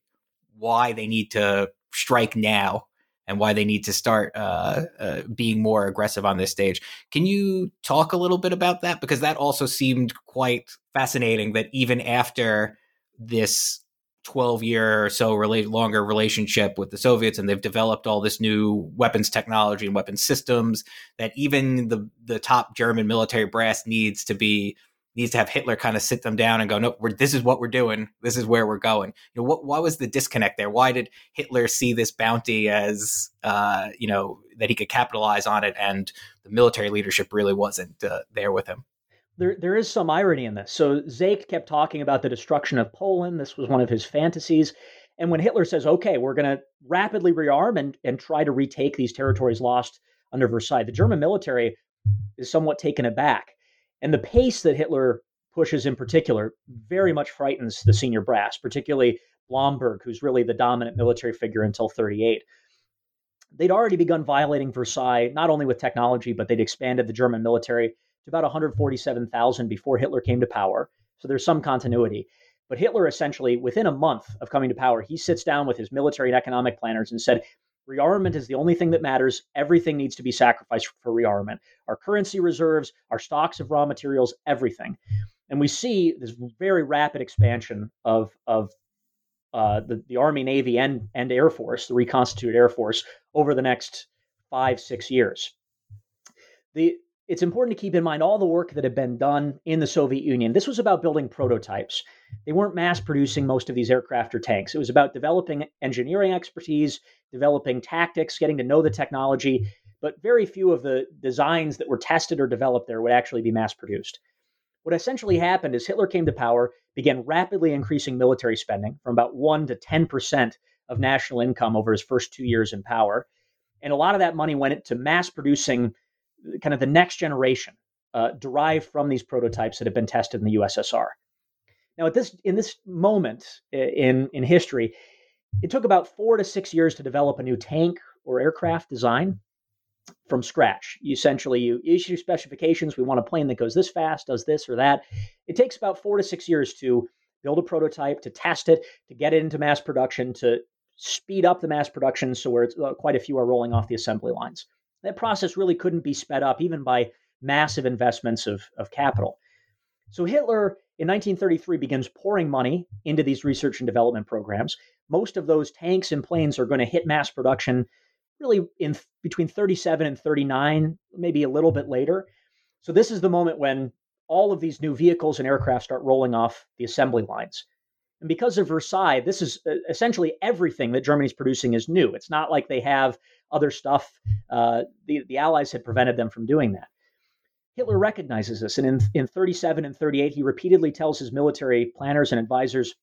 [SPEAKER 1] why they need to strike now and why they need to start uh, uh, being more aggressive on this stage. Can you talk a little bit about that? Because that also seemed quite fascinating that even after this 12 year or so rela- longer relationship with the Soviets and they've developed all this new weapons technology and weapons systems that even the the top German military brass needs to be needs to have Hitler kind of sit them down and go, no, this is what we're doing. This is where we're going. You know, what, why was the disconnect there? Why did Hitler see this bounty as, uh, you know, that he could capitalize on it and the military leadership really wasn't uh, there with him?
[SPEAKER 2] There, there is some irony in this. So Seeckt kept talking about the destruction of Poland. This was one of his fantasies. And when Hitler says, okay, we're going to rapidly rearm and, and try to retake these territories lost under Versailles, the German military is somewhat taken aback and the pace that Hitler pushes in particular very much frightens the senior brass, particularly Blomberg, who's really the dominant military figure until 38. They'd already begun violating Versailles, not only with technology, but they'd expanded the German military to about 147,000 before Hitler came to power. So there's some continuity. But Hitler essentially, within a month of coming to power, he sits down with his military and economic planners and said, Rearmament is the only thing that matters. Everything needs to be sacrificed for rearmament. Our currency reserves, our stocks of raw materials, everything. And we see this very rapid expansion of, of uh, the, the Army, Navy, and, and Air Force, the reconstituted Air Force, over the next five, six years. The, it's important to keep in mind all the work that had been done in the Soviet Union. This was about building prototypes. They weren't mass producing most of these aircraft or tanks. It was about developing engineering expertise, developing tactics, getting to know the technology, but very few of the designs that were tested or developed there would actually be mass produced. What essentially happened is Hitler came to power, began rapidly increasing military spending from about 1 to 10% of national income over his first two years in power. And a lot of that money went into mass producing kind of the next generation uh, derived from these prototypes that have been tested in the USSR. Now, at this in this moment in in history, it took about four to six years to develop a new tank or aircraft design from scratch. You essentially you issue specifications. We want a plane that goes this fast, does this or that. It takes about four to six years to build a prototype, to test it, to get it into mass production, to speed up the mass production so where uh, quite a few are rolling off the assembly lines. That process really couldn't be sped up even by massive investments of, of capital. So Hitler in 1933 begins pouring money into these research and development programs. Most of those tanks and planes are going to hit mass production really in between 37 and 39, maybe a little bit later. So this is the moment when all of these new vehicles and aircraft start rolling off the assembly lines. And because of Versailles, this is uh, essentially everything that Germany's producing is new. It's not like they have other stuff. Uh, the, the Allies had prevented them from doing that. Hitler recognizes this, and in, in 37 and 38, he repeatedly tells his military planners and advisors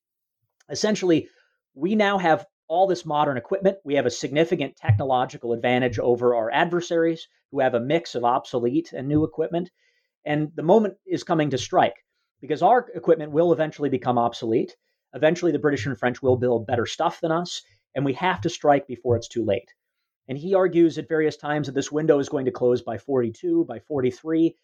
[SPEAKER 2] essentially, we now have all this modern equipment. We have a significant technological advantage over our adversaries who have a mix of obsolete and new equipment. And the moment is coming to strike because our equipment will eventually become obsolete. Eventually, the British and French will build better stuff than us, and we have to strike before it's too late. And he argues at various times that this window is going to close by 42, by 43.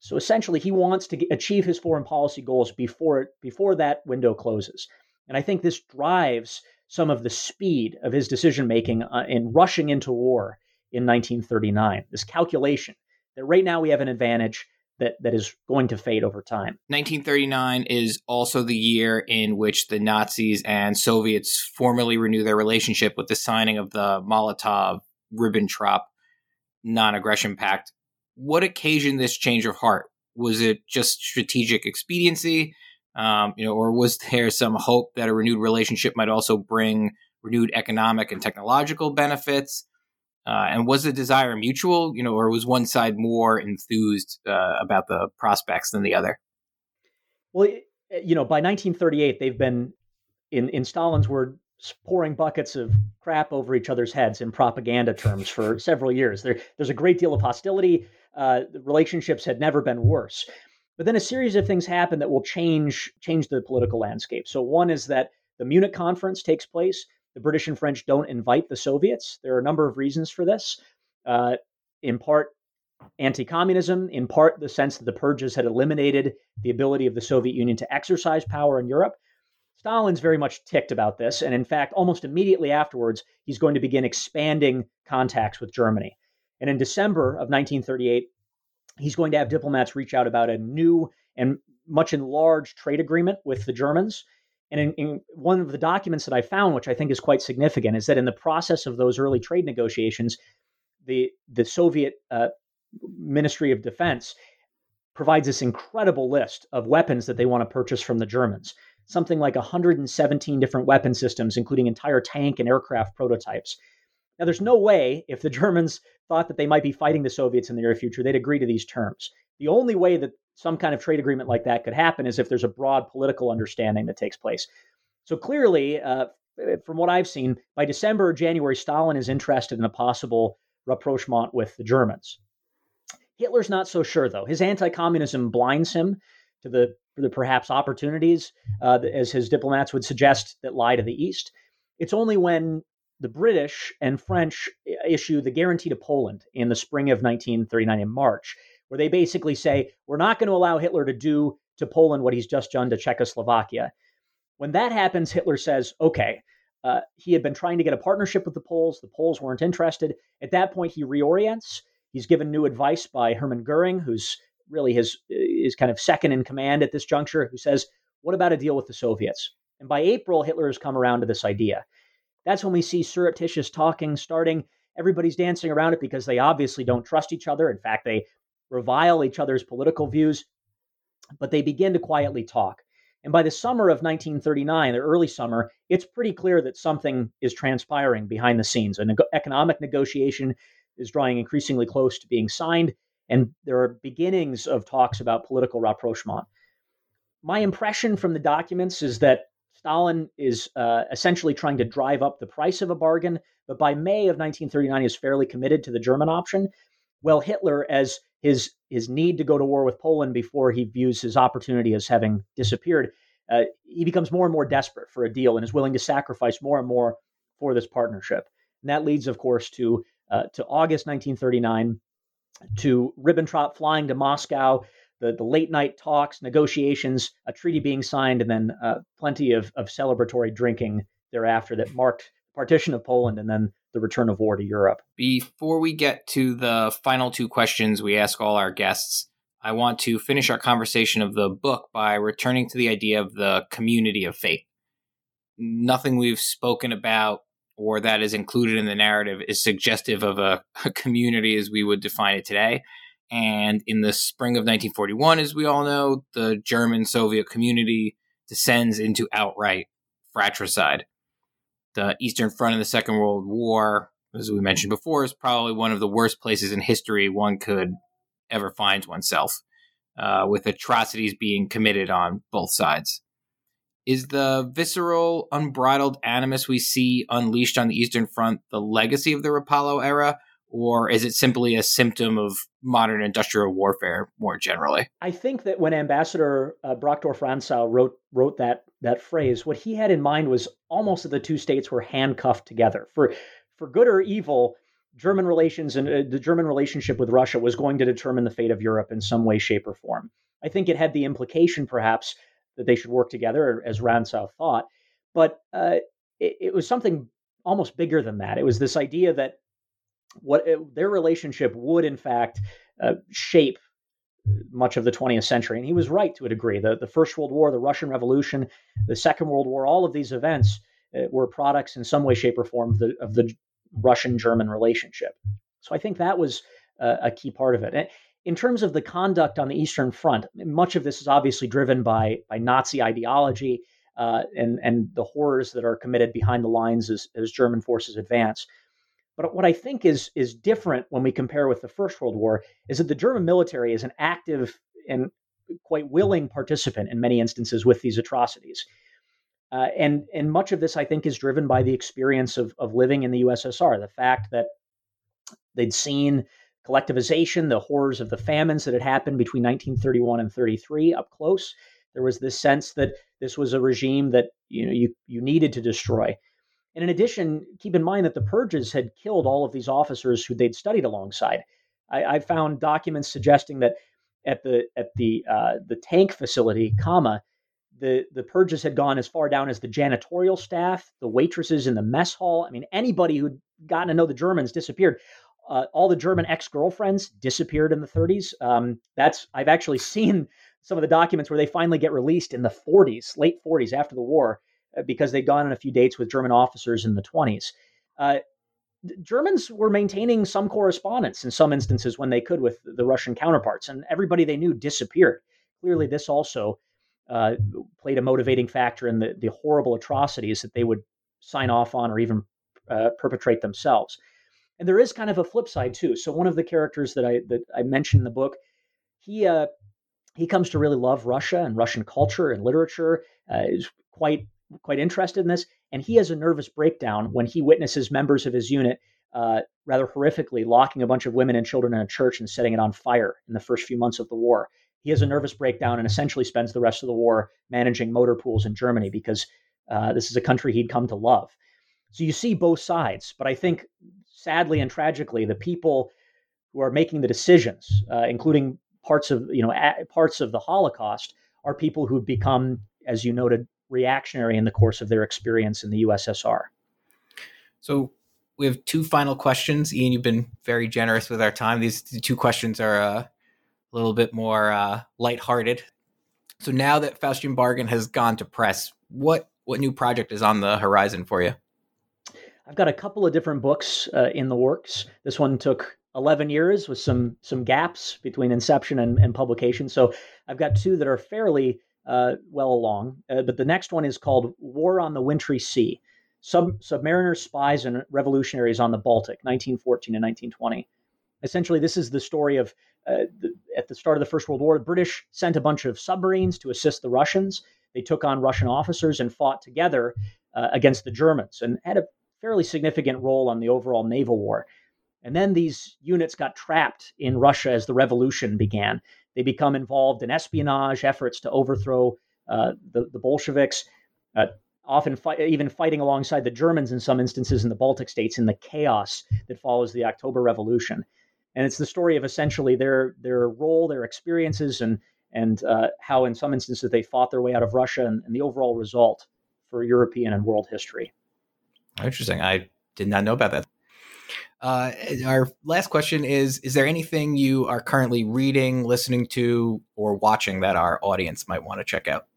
[SPEAKER 2] So essentially, he wants to achieve his foreign policy goals before, before that window closes. And I think this drives some of the speed of his decision making uh, in rushing into war in 1939. This calculation that right now we have an advantage that that is going to fade over time.
[SPEAKER 1] 1939 is also the year in which the Nazis and Soviets formally renew their relationship with the signing of the Molotov Ribbentrop non-aggression pact. What occasioned this change of heart? Was it just strategic expediency, um, you know, or was there some hope that a renewed relationship might also bring renewed economic and technological benefits? Uh, and was the desire mutual, you know, or was one side more enthused uh, about the prospects than the other?
[SPEAKER 2] Well, you know, by 1938, they've been, in, in Stalin's word, pouring buckets of crap over each other's heads in propaganda terms for several years. There, there's a great deal of hostility. Uh, the relationships had never been worse. But then a series of things happen that will change change the political landscape. So one is that the Munich conference takes place. The British and French don't invite the Soviets. There are a number of reasons for this. Uh, in part, anti communism, in part, the sense that the purges had eliminated the ability of the Soviet Union to exercise power in Europe. Stalin's very much ticked about this. And in fact, almost immediately afterwards, he's going to begin expanding contacts with Germany. And in December of 1938, he's going to have diplomats reach out about a new and much enlarged trade agreement with the Germans. And in, in, one of the documents that I found, which I think is quite significant, is that in the process of those early trade negotiations, the the Soviet uh, Ministry of Defense provides this incredible list of weapons that they want to purchase from the Germans. Something like 117 different weapon systems, including entire tank and aircraft prototypes. Now, there's no way if the Germans thought that they might be fighting the Soviets in the near future, they'd agree to these terms. The only way that some kind of trade agreement like that could happen is if there's a broad political understanding that takes place. So clearly, uh, from what I've seen, by December or January, Stalin is interested in a possible rapprochement with the Germans. Hitler's not so sure, though. His anti communism blinds him to the, the perhaps opportunities, uh, as his diplomats would suggest, that lie to the east. It's only when the British and French issue the guarantee to Poland in the spring of 1939 in March where they basically say, we're not going to allow Hitler to do to Poland what he's just done to Czechoslovakia. When that happens, Hitler says, okay, uh, he had been trying to get a partnership with the Poles. The Poles weren't interested. At that point, he reorients. He's given new advice by Hermann Goering, who's really his is kind of second in command at this juncture, who says, "What about a deal with the Soviets?" And by April, Hitler has come around to this idea. That's when we see surreptitious talking starting. Everybody's dancing around it because they obviously don't trust each other. In fact, they revile each other's political views, but they begin to quietly talk. And by the summer of 1939, the early summer, it's pretty clear that something is transpiring behind the scenes. An economic negotiation is drawing increasingly close to being signed, and there are beginnings of talks about political rapprochement. My impression from the documents is that Stalin is uh, essentially trying to drive up the price of a bargain, but by May of 1939 is fairly committed to the German option. Well, Hitler, as his his need to go to war with Poland before he views his opportunity as having disappeared, uh, he becomes more and more desperate for a deal and is willing to sacrifice more and more for this partnership. And that leads, of course, to uh, to August 1939, to Ribbentrop flying to Moscow, the, the late night talks, negotiations, a treaty being signed, and then uh, plenty of, of celebratory drinking thereafter that marked partition of Poland and then the return of war to Europe.
[SPEAKER 1] Before we get to the final two questions we ask all our guests, I want to finish our conversation of the book by returning to the idea of the community of fate. Nothing we've spoken about or that is included in the narrative is suggestive of a, a community as we would define it today. And in the spring of 1941, as we all know, the German Soviet community descends into outright fratricide the Eastern Front in the Second World War, as we mentioned before, is probably one of the worst places in history one could ever find oneself, uh, with atrocities being committed on both sides. Is the visceral, unbridled animus we see unleashed on the Eastern Front the legacy of the Rapallo era, or is it simply a symptom of modern industrial warfare more generally?
[SPEAKER 2] I think that when Ambassador uh, Brockdorff Rantzau wrote wrote that that phrase, what he had in mind was almost that the two states were handcuffed together for for good or evil. German relations and uh, the German relationship with Russia was going to determine the fate of Europe in some way, shape, or form. I think it had the implication, perhaps, that they should work together, as Rantzau thought, but uh, it, it was something almost bigger than that. It was this idea that what it, their relationship would in fact uh, shape much of the 20th century. And he was right to a degree. The, the First World War, the Russian Revolution, the Second World War, all of these events uh, were products in some way, shape, or form of the, of the Russian German relationship. So I think that was uh, a key part of it. And in terms of the conduct on the Eastern Front, much of this is obviously driven by, by Nazi ideology. uh, and and the horrors that are committed behind the lines as, as German forces advance. But what I think is is different when we compare with the First World War is that the German military is an active and quite willing participant in many instances with these atrocities. Uh, and and much of this, I think, is driven by the experience of of living in the USSR. The fact that they'd seen collectivization, the horrors of the famines that had happened between 1931 and 33 up close. There was this sense that this was a regime that you know you you needed to destroy. And in addition, keep in mind that the purges had killed all of these officers who they'd studied alongside. I, I found documents suggesting that at the at the uh, the tank facility, Kama, the the purges had gone as far down as the janitorial staff, the waitresses in the mess hall. I mean, anybody who'd gotten to know the Germans disappeared. Uh, all the German ex girlfriends disappeared in the 30s. Um, that's I've actually seen some of the documents where they finally get released in the 40s, late 40s after the war, because they'd gone on a few dates with German officers in the 20s. Uh, Germans were maintaining some correspondence in some instances when they could with the Russian counterparts, and everybody they knew disappeared. Clearly, this also uh, played a motivating factor in the, the horrible atrocities that they would sign off on or even uh, perpetrate themselves. And there is kind of a flip side too. So one of the characters that I that I mentioned in the book, he uh, he comes to really love Russia and Russian culture and literature. Uh, is quite quite interested in this, and he has a nervous breakdown when he witnesses members of his unit uh, rather horrifically locking a bunch of women and children in a church and setting it on fire in the first few months of the war. He has a nervous breakdown and essentially spends the rest of the war managing motor pools in Germany because uh, this is a country he'd come to love. So you see both sides, but I think sadly and tragically, the people who are making the decisions, uh, including parts of you know parts of the Holocaust, are people who've become, as you noted, reactionary in the course of their experience in the USSR.
[SPEAKER 1] So we have two final questions. Ian, you've been very generous with our time. These two questions are uh, a little bit more uh, lighthearted. So now that Faustian Bargain has gone to press, what what new project is on the horizon for you?
[SPEAKER 2] I've got a couple of different books uh, in the works. This one took 11 years with some some gaps between inception and, and publication. So I've got two that are fairly uh, well along. Uh, but the next one is called War on the Wintry Sea Sub- Submariners, Spies, and Revolutionaries on the Baltic, 1914 and 1920. Essentially, this is the story of uh, the, at the start of the First World War, the British sent a bunch of submarines to assist the Russians. They took on Russian officers and fought together uh, against the Germans and had a fairly significant role on the overall naval war. And then these units got trapped in Russia as the revolution began. They become involved in espionage efforts to overthrow uh, the, the, Bolsheviks, uh, often even fighting alongside the Germans in some instances in the Baltic states in the chaos that follows the October Revolution. And it's the story of essentially their their role, their experiences, and and uh, how in some instances they fought their way out of Russia and, and the overall result for European and world history.
[SPEAKER 1] Interesting. I did not know about that. Uh, our last question is Is there anything you are currently reading, listening to, or watching that our audience might want to check out?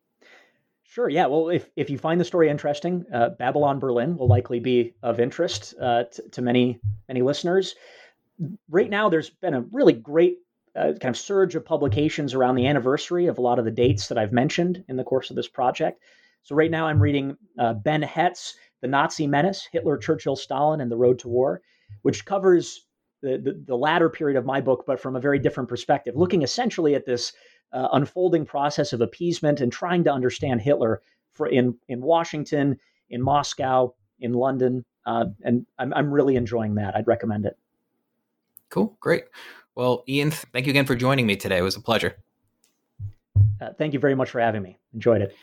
[SPEAKER 2] Sure. Yeah. Well, if, if you find the story interesting, uh, Babylon Berlin will likely be of interest uh, t- to many many listeners. Right now, there's been a really great uh, kind of surge of publications around the anniversary of a lot of the dates that I've mentioned in the course of this project. So right now, I'm reading uh, Ben Hett's, The Nazi Menace: Hitler, Churchill, Stalin, and the Road to War which covers the, the, the latter period of my book, but from a very different perspective, looking essentially at this uh, unfolding process of appeasement and trying to understand Hitler for in in Washington, in Moscow, in London, uh, and I'm I'm really enjoying that. I'd recommend it.
[SPEAKER 1] Cool, great. Well, Ian, thank you again for joining me today. It was a pleasure.
[SPEAKER 2] Uh, thank you very much for having me. Enjoyed it.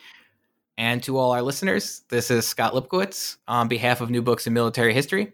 [SPEAKER 1] And to all our listeners, this is Scott Lipkowitz on behalf of New Books in Military History.